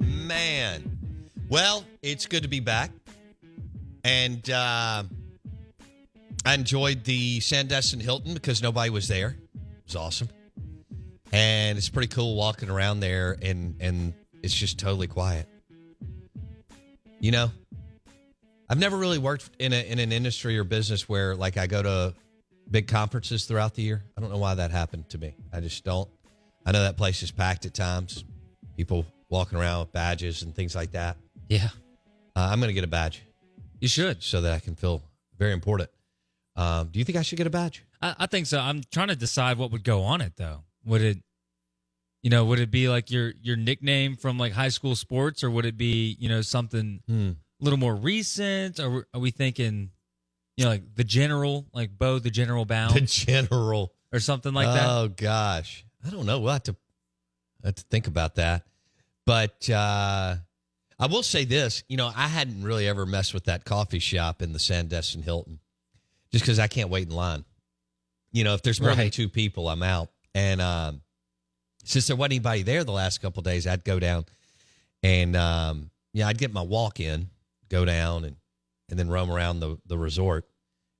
Man. Well, it's good to be back. And uh, I enjoyed the Sandestin Hilton because nobody was there. It was awesome. And it's pretty cool walking around there and and it's just totally quiet. You know? I've never really worked in a in an industry or business where like I go to big conferences throughout the year. I don't know why that happened to me. I just don't. I know that place is packed at times. People walking around with badges and things like that. Yeah, Uh, I'm going to get a badge you should. so that I can feel very important. Um, do you think I should get a badge? I, I think so. I'm trying to decide what would go on it though. Would it, you know, would it be like your your nickname from like high school sports, or would it be you know something Hmm. a little more recent? Or are we thinking, you know, like the general, like Bo the General Bound, The general. or something like that? Oh gosh, I don't know. We'll have to have to think about that. But uh, I will say this: you know, I hadn't really ever messed with that coffee shop in the Sandestin Hilton, just because I can't wait in line. You know, if there's more than two people, I'm out. And um, since there wasn't anybody there the last couple of days, I'd go down and um, yeah, I'd get my walk in, go down and and then roam around the the resort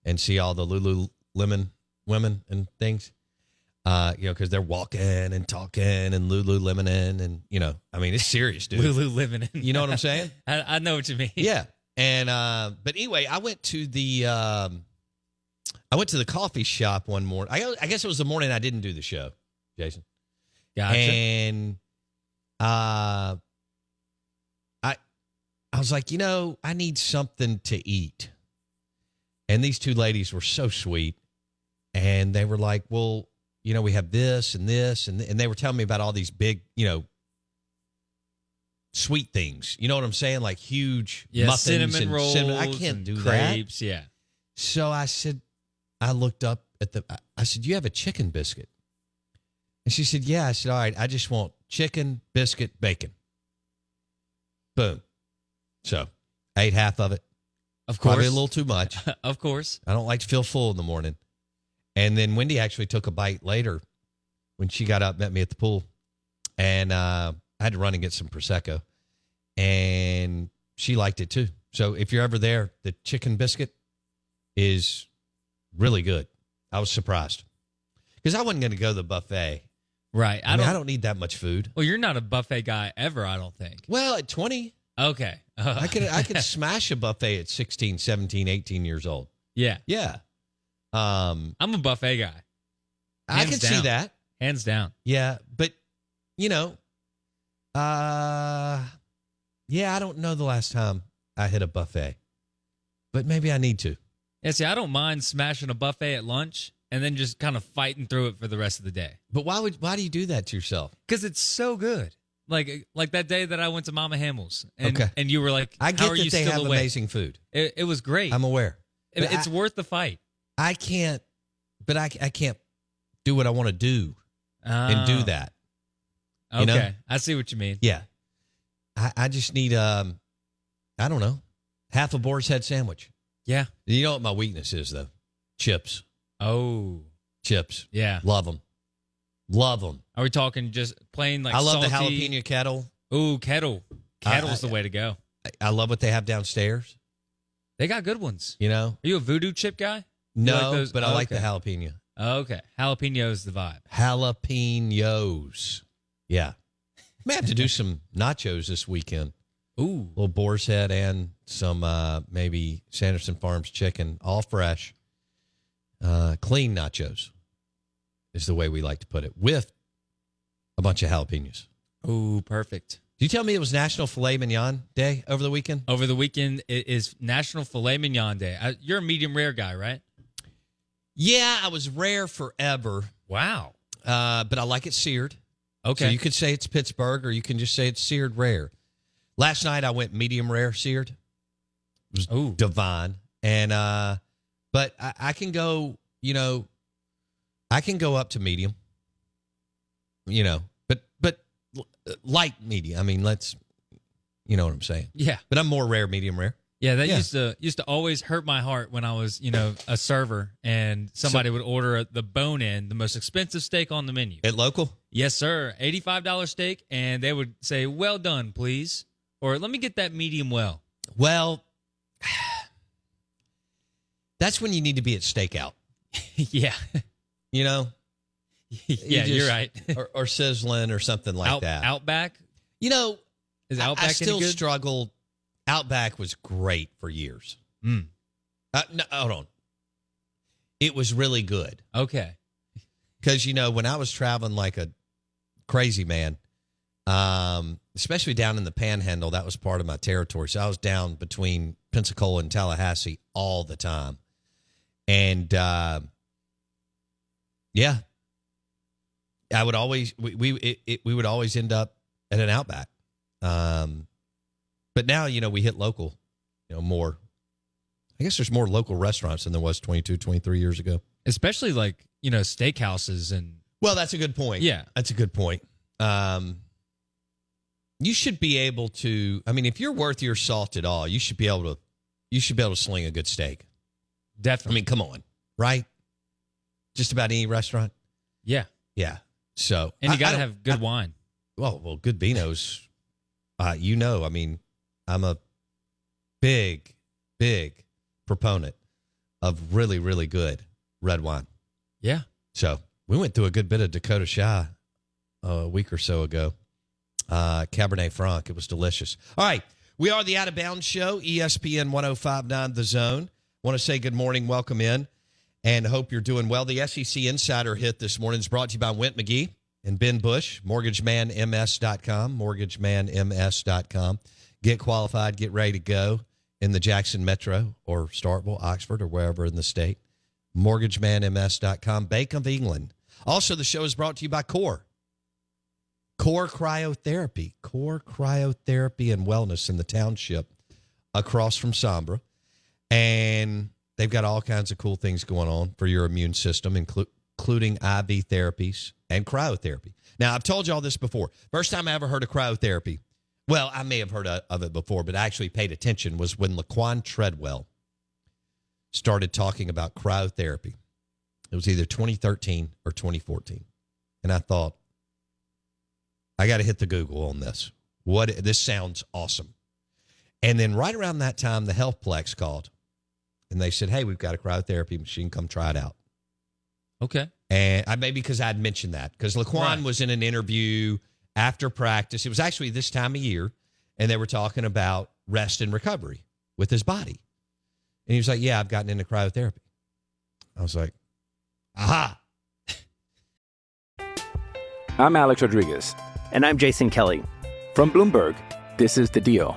and see all the Lululemon women and things. Uh, you know, because they're walking and talking and Lululemon and you know, I mean, it's serious, dude. Lulu living in. You know what I'm saying? I, I know what you mean. yeah. And uh, but anyway, I went to the um, I went to the coffee shop one morning. I, I guess it was the morning I didn't do the show, Jason. Gotcha. And uh I I was like, you know, I need something to eat. And these two ladies were so sweet. And they were like, well, you know, we have this and this and and they were telling me about all these big, you know, sweet things. You know what I'm saying? Like huge yeah, muffins cinnamon and rolls. cinnamon. I can't do that. Yeah. So I said, I looked up at the, I said, you have a chicken biscuit? And she said, yeah. I said, all right, I just want chicken, biscuit, bacon. Boom. So ate half of it. Of course. Probably a little too much. of course. I don't like to feel full in the morning. And then Wendy actually took a bite later when she got up, met me at the pool. And uh, I had to run and get some Prosecco. And she liked it too. So if you're ever there, the chicken biscuit is really good. I was surprised because I wasn't going to go to the buffet. Right. I, I, mean, don't. I don't need that much food. Well, you're not a buffet guy ever. I don't think. Well, at 20, Okay. I could I could smash a buffet at 16, 17, 18 years old. yeah. Yeah. Um, I'm a buffet guy. I could see that. Hands down. Yeah, but you know, uh yeah, I don't know the last time I hit a buffet. But maybe I need to. Yeah, see, I don't mind smashing a buffet at lunch and then just kind of fighting through it for the rest of the day But why would why do you do that to yourself? because it's so good. Like like that day that I went to Mama Hamil's and Okay. and you were like, I "How get that you they have awake?" amazing food. It, it was great. I'm aware. It- it's I, worth the fight. I can't but I I can't do what I want to do and do Ah, that. Okay, you know? I see what you mean. Yeah. I, I just need um I don't know, half a boar's head sandwich. Yeah. You know what my weakness is though? Chips. Oh, Chips. yeah. Love them. Love them. Are we talking just plain like I love the jalapeno kettle. Ooh, kettle. Kettle's the way to go. I- I love what they have downstairs. They got good ones. You know, Are you a voodoo chip guy? You no, like but I like the Okay. jalapeno. Okay, jalapeno's the vibe. Jalapenos. Yeah, may have to do some nachos this weekend. Ooh, A little boar's head and some uh, maybe Sanderson Farms chicken, all fresh, uh, clean nachos is the way we like to put it, with a bunch of jalapenos. ooh, perfect. Did you tell me it was National Filet Mignon Day over the weekend? Over the weekend it is National Filet Mignon Day. I, you're a medium rare guy, right? Yeah, I was rare forever, Wow. uh, but I like it seared. Okay. So you could say it's Pittsburgh, or you can just say it's seared rare. Last night I went medium rare seared. It was Ooh. divine, and uh, but I, I can go. You know, I can go up to medium. You know, but but light medium. I mean, let's. You know what I'm saying. yeah. But I'm more rare, medium rare. Yeah, that Yeah. used to used to always hurt my heart when I was, you know, a server and somebody would order the bone in, the most expensive steak on the menu. At local, Yes, sir. $85 steak and they would say, "Well done, please." Or let me get that medium well. well, that's when you need to be at stakeout. yeah. You know, yeah, You you're right. or, or sizzling or something like Out, that. Outback You know, is Outback I, any still struggle. Outback was great for years. Mm. Uh, no, hold on. It was really good Okay. because you know when I was traveling like a crazy man, um, especially down in the Panhandle, that was part of my territory. So I was down between Pensacola and Tallahassee all the time, and uh, yeah, I would always we we it, it, we would always end up at an Outback. Um, but now you know we hit local, you know more. I guess there's more local restaurants than there was 22, 23 years ago. Especially like, you know, steakhouses and Well, that's a good point. Yeah. That's a good point. Um, you should be able to. I mean, if you're worth your salt at all, you should be able to. You should be able to sling a good steak. I mean, come on, right? Just about any restaurant. yeah. Yeah. So And you got to have good I- wine. well, well, good vinos. Uh, you know, I mean, I'm a big, big proponent of really, really good red wine. Yeah. So we went through a good bit of Dakota Shy a week or so ago. Uh, Cabernet Franc. It was delicious. All right. We are the Out of Bounds Show, ESPN 1059 The Zone. Want to say good morning, welcome in, and hope you're doing well. The SEC Insider hit this morning is brought to you by Went McGee and Ben Bush, mortgagemanms.com, mortgagemanms.com. Get qualified, get ready to go in the Jackson Metro or Starkville, Oxford, or wherever in the state mortgagemanms.com, Bank of England. Also, the show is brought to you by Core. Core Cryotherapy, Core Cryotherapy and Wellness in the township across from Sombra. And they've got all kinds of cool things going on for your immune system, inclu- including IV therapies and cryotherapy. Now, I've told you all this before. First time I ever heard of cryotherapy, well, I may have heard of of it before, but I actually paid attention was when Laquan Treadwell started talking about cryotherapy. It was either 2013 or 2014. And I thought, I got to hit the Google on this. What this sounds awesome. And then right around that time, the Healthplex called and they said, Hey, we've got a cryotherapy machine. Come try it out. Okay. And I maybe because I'd mentioned that because Laquan Right. was in an interview after practice. It was actually this time of year, and they were talking about rest and recovery with his body. And he was like, Yeah, I've gotten into cryotherapy. I was like, Aha. I'm Alex Rodriguez. And I'm Jason Kelly. From Bloomberg, this is The Deal.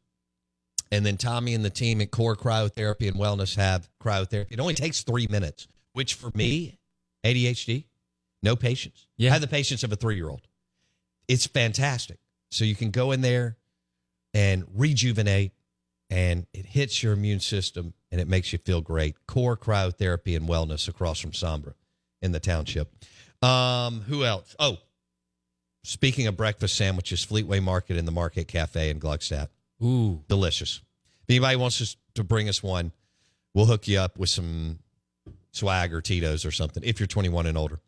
And then Tommy and the team at Core Cryotherapy and Wellness have cryotherapy. It only takes three minutes, which for me, ADHD, no patience. Yeah. I have the patience of a three year old. it's fantastic. So you can go in there and rejuvenate, and it hits your immune system and it makes you feel great. Core cryotherapy and wellness across from Sombra in the township. Um, who else? Oh, speaking of breakfast sandwiches, Fleetway Market in the Market Cafe in Gluckstadt. Ooh, delicious. If anybody wants us to bring us one, we'll hook you up with some swag or Tito's or something if you're 21 and older.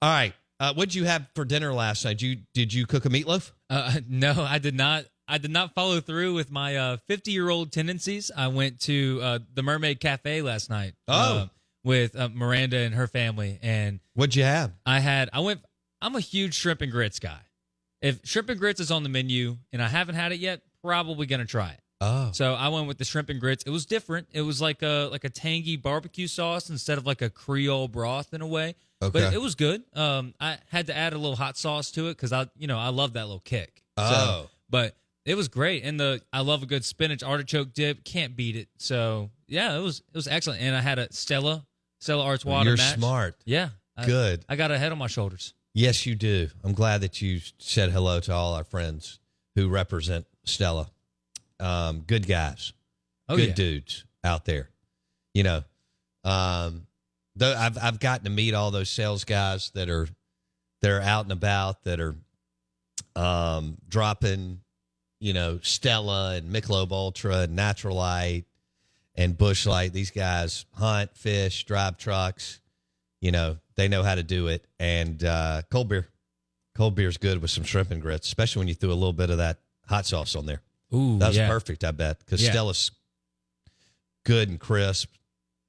All right. Uh, what'd you have for dinner last night? You did you cook a meatloaf? Uh, no, I did not. I did not follow through with my 50 year old tendencies. I went to uh, the Mermaid Cafe last night. Oh. uh, with uh, Miranda and her family, and What'd you have? I had. I went. I'm a huge shrimp and grits guy. If shrimp and grits is on the menu and I haven't had it yet, probably gonna try it. Oh, So I went with the shrimp and grits. It was different. It was like a like a tangy barbecue sauce instead of like a Creole broth in a way. Okay. But it was good. Um, I had to add a little hot sauce to it because I, you know, I love that little kick. Oh. So, but it was great, and the I love a good spinach artichoke dip. Can't beat it. So yeah, it was it was excellent. And I had a Stella Stella Artois water. you're match. smart. Yeah. I- Good. I got a head on my shoulders. Yes, you do. I'm glad that you said hello to all our friends who represent Stella. Um, good guys, Oh good yeah. dudes out there. You know, um, though I've I've gotten to meet all those sales guys that are that are out and about that are um, dropping, you know, Stella and Michelob Ultra and Natural Light and Busch Light. These guys hunt, fish, drive trucks. You know, they know how to do it. And uh, cold beer, cold beer is good with some shrimp and grits, especially when you threw a little bit of that hot sauce on there. Ooh, That's yeah. perfect, I bet, because Yeah. Stella's good and crisp,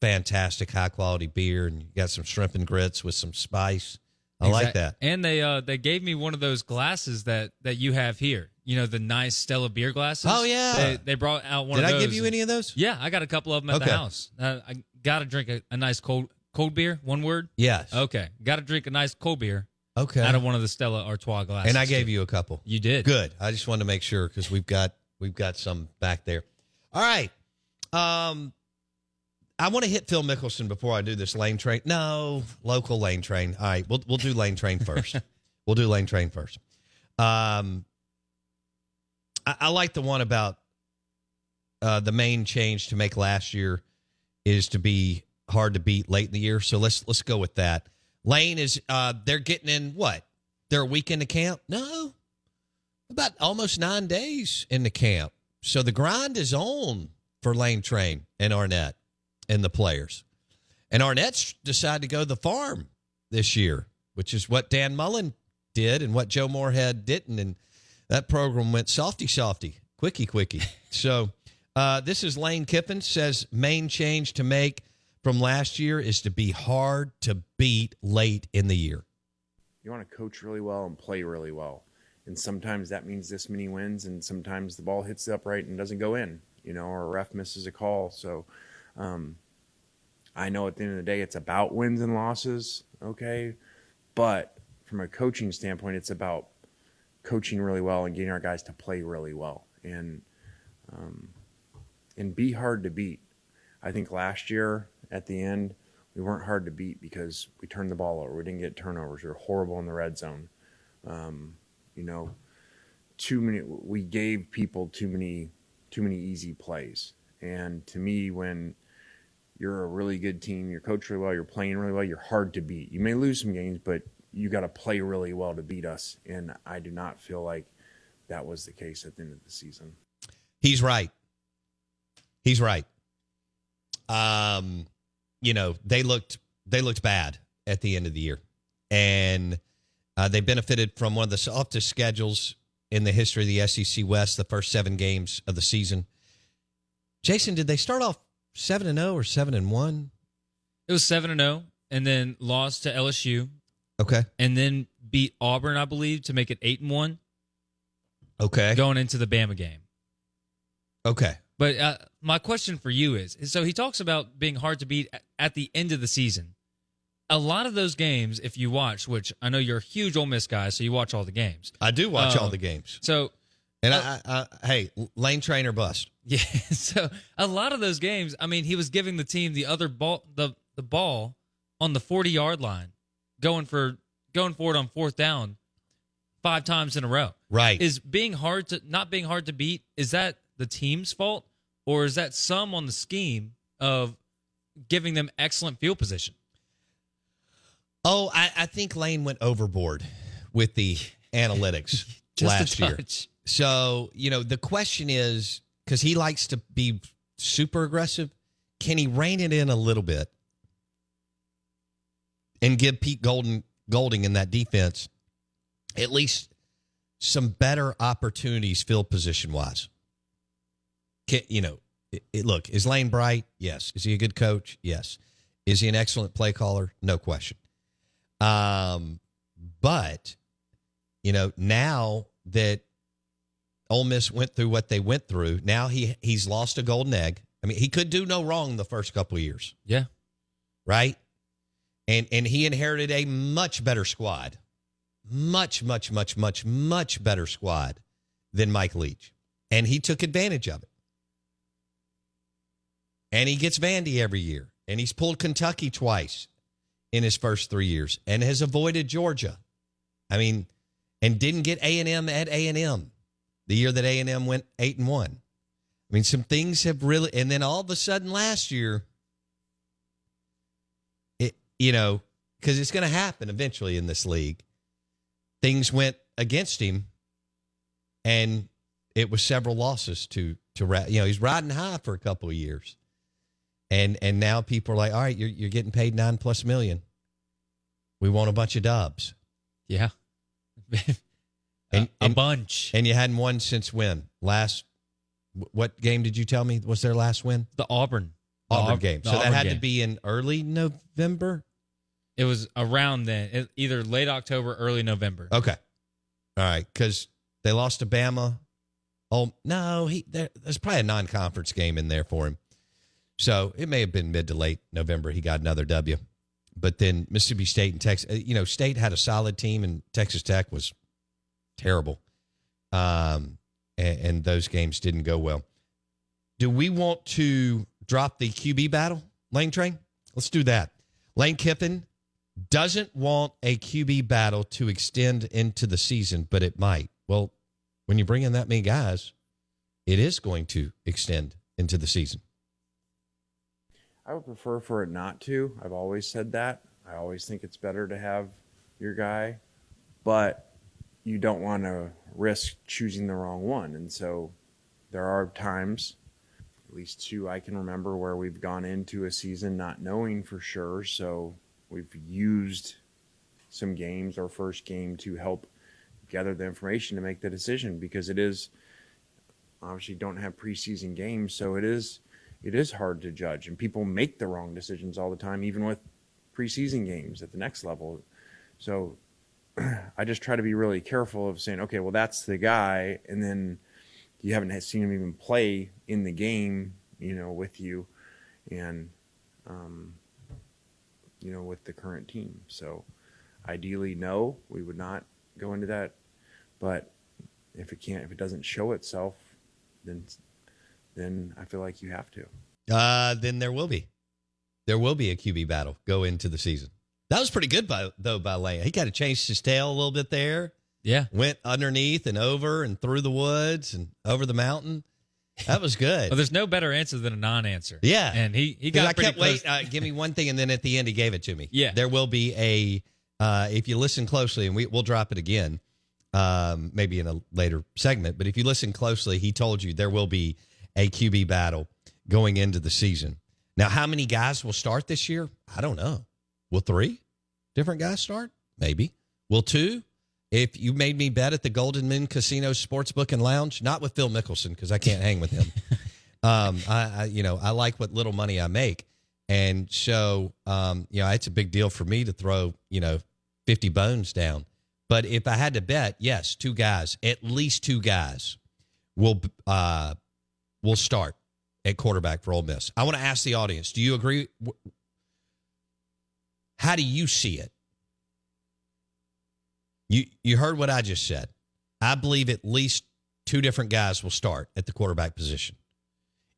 fantastic, high quality beer, and you got some shrimp and grits with some spice. I like that. And they uh they gave me one of those glasses that that you have here. You know the nice Stella beer glasses. Oh, yeah. They, they brought out one Did I give you any of those? Yeah, I got a couple of them at Okay. the house. Uh, I got to drink a, a nice cold cold beer. One word. Yes. Okay, got to drink a nice cold beer Okay. out of one of the Stella Artois glasses. and I gave you a couple. You did. Good. I just wanted to make sure because we've got we've got some back there. All right. Um, I want to hit Phil Mickelson before I do this lane train. No, local lane train. All right, we'll we'll do lane train first. we'll do lane train first. Um, I, I like the one about uh, the main change to make last year is to be hard to beat late in the year. So let's let's go with that. Lane is uh, they're getting in what? They're a week into camp? No, about almost nine days in the camp. So the grind is on for Lane Train and Arnett and the players. And Arnett's decided to go to the farm this year, which is what Dan Mullen did and what Joe Moorhead didn't. And that program went softy softy, quickie quickie. so uh, this is Lane Kiffin says main change to make from last year is to be hard to beat late in the year. you want to coach really well and play really well. And sometimes that means this many wins, and sometimes the ball hits the upright and doesn't go in, you know, or a ref misses a call. So um, I know at the end of the day, it's about wins and losses, okay? But from a coaching standpoint, it's about coaching really well and getting our guys to play really well and um, and be hard to beat. I think last year at the end, we weren't hard to beat because we turned the ball over. We didn't get turnovers. We were horrible in the red zone. Um, you know, too many. We gave people too many, too many easy plays. And to me, when you're a really good team, you're coached really well, you're playing really well, you're hard to beat. You may lose some games, but you got to play really well to beat us. And I do not feel like that was the case at the end of the season. He's right. He's right. Um, you know, they looked they looked bad at the end of the year, and uh, they benefited from one of the softest schedules in the history of the SEC West. The first seven games of the season. Jason, did they start off seven and zero or seven and one? It was seven and zero, and then lost to LSU, Okay. and then beat Auburn, I believe, to make it eight and one Okay. going into the Bama game. Okay. But uh, my question for you is: so he talks about being hard to beat at the end of the season. A lot of those games, if you watch, which I know you're a huge Ole Miss guy, so you watch all the games. I do watch all Um, the games, So and I, I, I, hey, lane trainer bust. Yeah, so a lot of those games, I mean, he was giving the team the other ball, the the ball on the forty yard line, going for going for it on fourth down, five times in a row. Right. Is being hard to not being hard to beat, is that the team's fault? Or is that some on the scheme of giving them excellent field position? Oh, I, I think Lane went overboard with the analytics last year. So, you know, the question is because he likes to be super aggressive, can he rein it in a little bit and give Pete Golden Golding in that defense at least some better opportunities field position wise? You know, it, it- look, is Lane bright? Yes. Is he a good coach? Yes. Is he an excellent play caller? No question. Um, but you know, now that Ole Miss went through what they went through, now he he's lost a golden egg. I mean, he could do no wrong the first couple of years, Yeah. right? And and he inherited a much better squad, much much much much much better squad than Mike Leach, and he took advantage of it. And he gets Vandy every year, and he's pulled Kentucky twice in his first three years, and has avoided Georgia. I mean, and didn't get A and M at A and M the year that A and M went eight and one. I mean, some things have really, and then all of a sudden last year, it you know because it's going to happen eventually in this league. Things went against him, and it was several losses to to you know he's riding high for a couple of years, and and now people are like, all right, you're you're getting paid nine plus million. We want a bunch of dubs. Yeah. And- a, a and- bunch. And you hadn't won since when? Last, what game did you tell me was their last win? the Auburn. The Auburn game. the So that Auburn had to be in early November. It was around then, it- either late October, early November. Okay. All right. Because they lost to Bama. Oh, no. he there, There's probably a non conference game in there for him. So it may have been mid to late November. He got another W. But then Mississippi State and Texas, uh, you know, State had a solid team and Texas Tech was terrible. Um, and, and those games didn't go well. Do we want to drop the QB battle, Lane Train? Let's do that. Lane Kiffin doesn't want a QB battle to extend into the season, but it might. Well, when you bring in that many guys, it is going to extend into the season. I would prefer for it not to. I've always said that. I always think it's better to have your guy, but you don't want to risk choosing the wrong one. And so there are times, at least two I can remember, where we've gone into a season not knowing for sure. So we've used some games, our first game, to help gather the information to make the decision because it is obviously don't have preseason games, so it is it is hard to judge, and people make the wrong decisions all the time, even with preseason games at the next level. So I just try to be really careful of saying, okay, well that's the guy, and then you haven't seen him even play in the game, you know, with you, and um, you know, with the current team. So ideally, no, we would not go into that, but if it can't, if it doesn't show itself, then then I feel like you have to. Uh, then there will be. There will be a QB battle go into the season. That was pretty good, by, though, by Lane. He kind of changed his tail a little bit there. Yeah. Went underneath and over and through the woods and over the mountain. That was good. Well, there's no better answer than a non-answer. Yeah. and he he 'Cause got I kept close. wait. Uh, give me one thing, and then at the end he gave it to me. Yeah. there will be a. Uh, if you listen closely, and we we'll drop it again, um, maybe in a later segment. But if you listen closely, he told you there will be a QB battle going into the season. Now, how many guys will start this year? I don't know. Will three different guys start? Maybe. Will two? If you made me bet at the Golden Moon Casino Sportsbook and Lounge, not with Phil Mickelson because I can't hang with him. um, I, I, you know, I like what little money I make, and so, um, you know, it's a big deal for me to throw, you know, fifty bones down. But if I had to bet, yes, two guys, at least two guys, will uh, will start at quarterback for Ole Miss. I want to ask the audience: Do you agree? How do you see it? You you heard what I just said. I believe at least two different guys will start at the quarterback position.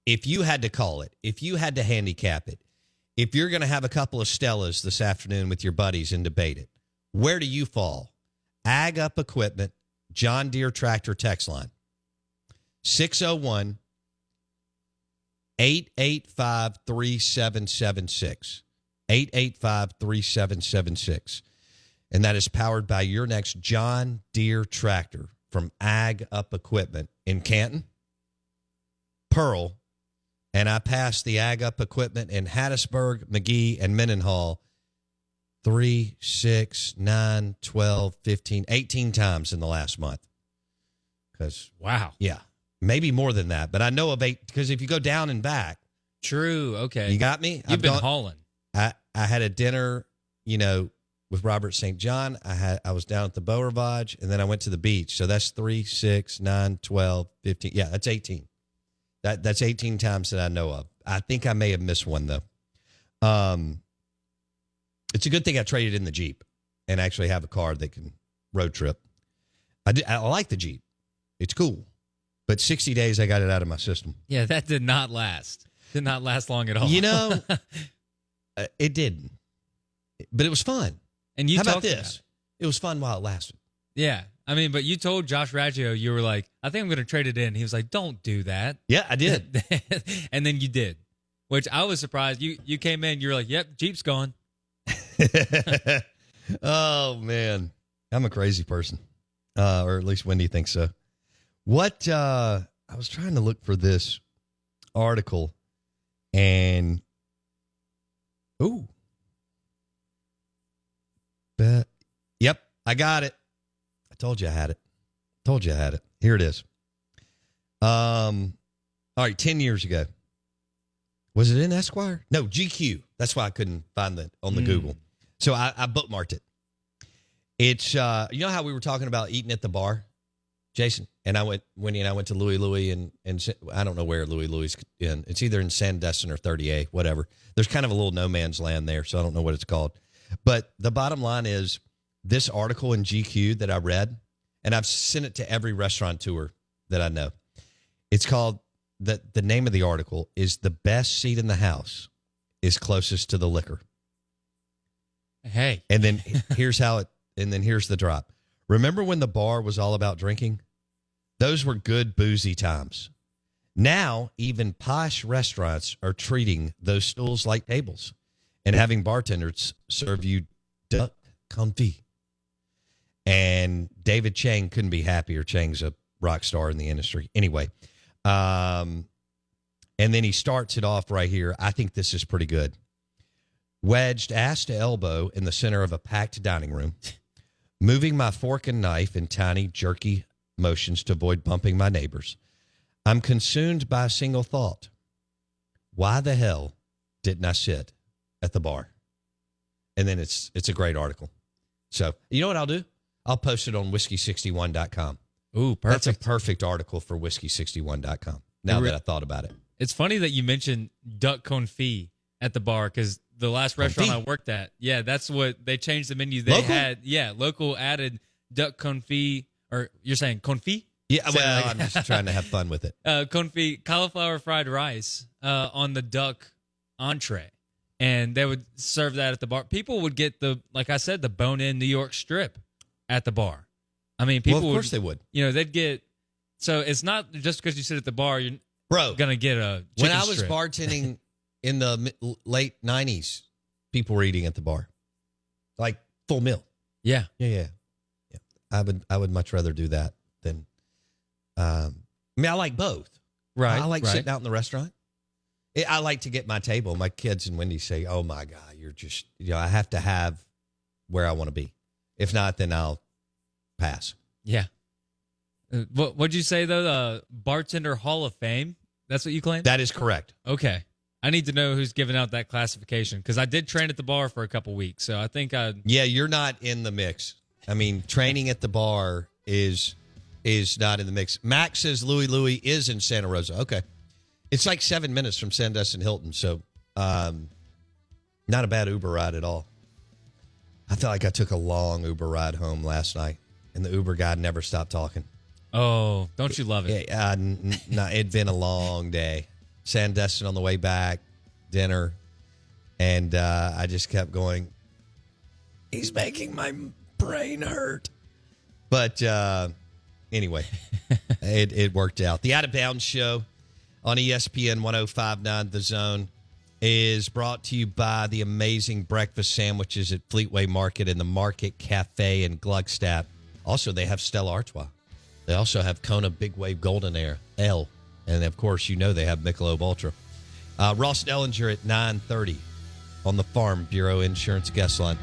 If you had to call it, if you had to handicap it, if you're going to have a couple of Stellas this afternoon with your buddies and debate it, where do you fall? Ag Up Equipment, John Deere Tractor text line 601 885 3776. 885 3776. And that is powered by your next John Deere tractor from Ag Up Equipment in Canton, Pearl, and I passed the Ag Up Equipment in Hattiesburg, McGee, and Mendenhall 3, 6, 9, 12, 15, 18 times in the last month. Because, Wow. yeah, maybe more than that. But I know of eight, because if you go down and back, True. Okay. you got me? You've I've been gone- hauling. I, I had a dinner, you know, with Robert St. John. I had I was down at the Beau Rivage and then I went to the beach. So that's three, six, nine, 12, 15. Yeah, that's 18. That that's 18 times that I know of. I think I may have missed one though. Um it's a good thing I traded in the Jeep and actually have a car that can road trip. I, did, I like the Jeep. It's cool. But 60 days I got it out of my system. Yeah, that did not last. Did not last long at all. You know, uh, it didn't. But it was fun. and you How about talked about this? it. It was fun while it lasted. Yeah. I mean, but you told Josh Raggio, you were like, I think I'm going to trade it in. He was like, don't do that. Yeah, I did. and then you did, which I was surprised. You you came in, you were like, yep, Jeep's gone. oh man, I'm a crazy person, uh, or at least Wendy thinks so. What uh, I was trying to look for this article, and ooh, but yep, I got it. I told you I had it. Told you I had it. Here it is. Um, all right, ten years ago. Was it in Esquire? No, GQ. That's why I couldn't find it on the Mm. Google. So I, I bookmarked it. It's uh, you know how we were talking about eating at the bar, Jason, and I went Winnie and I went to Louis Louis and and I don't know where Louis Louis is in. It's either in Sandestin or 30A, whatever. There's kind of a little no man's land there, so I don't know what it's called. But the bottom line is this article in GQ that I read, and I've sent it to every restaurant tour that I know. It's called the the name of the article is the best seat in the house is closest to the liquor. Hey, And then here's how it and then here's the drop. Remember when the bar was all about drinking? Those were good boozy times. Now, even posh restaurants are treating those stools like tables and having bartenders serve you duck confit. And David Chang couldn't be happier. Chang's a rock star in the industry. Anyway, um, and then he starts it off right here. I think this is pretty good wedged ass to elbow in the center of a packed dining room, moving my fork and knife in tiny, jerky motions to avoid bumping my neighbors. I'm consumed by a single thought. Why the hell didn't I sit at the bar? And then it's it's a great article. So you know what I'll do? I'll post it on whiskey61.com. ooh, perfect. That's a perfect article for whiskey61.com. Now Re- that I thought about it. It's funny that you mentioned duck confit at the bar because the last restaurant I worked at, yeah, that's what they changed the menu. They Local? had, yeah, local added duck confit, or you're saying confit? Yeah, Say well, like- I'm just trying to have fun with it. uh, confit cauliflower fried rice uh, on the duck entree, and they would serve that at the bar. People would get the, like I said, the bone-in New York strip at the bar. I mean, people well, of course would, they would. you know, they'd get. So it's not just because you sit at the bar, you're Bro, gonna get a. when I was strip. bartending in the late '90s, people were eating at the bar, like full meal. yeah, Yeah, yeah, yeah. I would, I would much rather do that than. Um, I mean, I like both. right. I like right. sitting out in the restaurant. I- I like to get my table. My kids and Wendy say, "Oh my God, you're just you know I have to have where I want to be. If not, then I'll pass." Yeah. Uh, What what'd you say though? The bartender Hall of Fame. That's what you claim. That is correct. okay. I need to know who's giving out that classification because I did train at the bar for a couple weeks, so I think I. Yeah, you're not in the mix. I mean, training at the bar is is not in the mix. Max says Louis Louis is in Santa Rosa. Okay, it's like seven minutes from Sandestin Hilton, so um, not a bad Uber ride at all. I felt like I took a long Uber ride home last night, and the Uber guy never stopped talking. Oh, don't you love it? Yeah, uh, n- n- no, it'd been a long day. Sandestin on the way back, dinner, and uh, I just kept going. He's making my brain hurt. But uh, anyway, it, it worked out. The Out of Bounds show on ESPN 1059 The Zone is brought to you by the amazing breakfast sandwiches at Fleetway Market and the Market Cafe in Gluckstadt. Also, they have Stella Artois. They also have Kona Big Wave Golden Air L, and of course, you know they have Michelob Ultra. Uh, Ross Dellenger at 9:30 on the Farm Bureau Insurance guest line.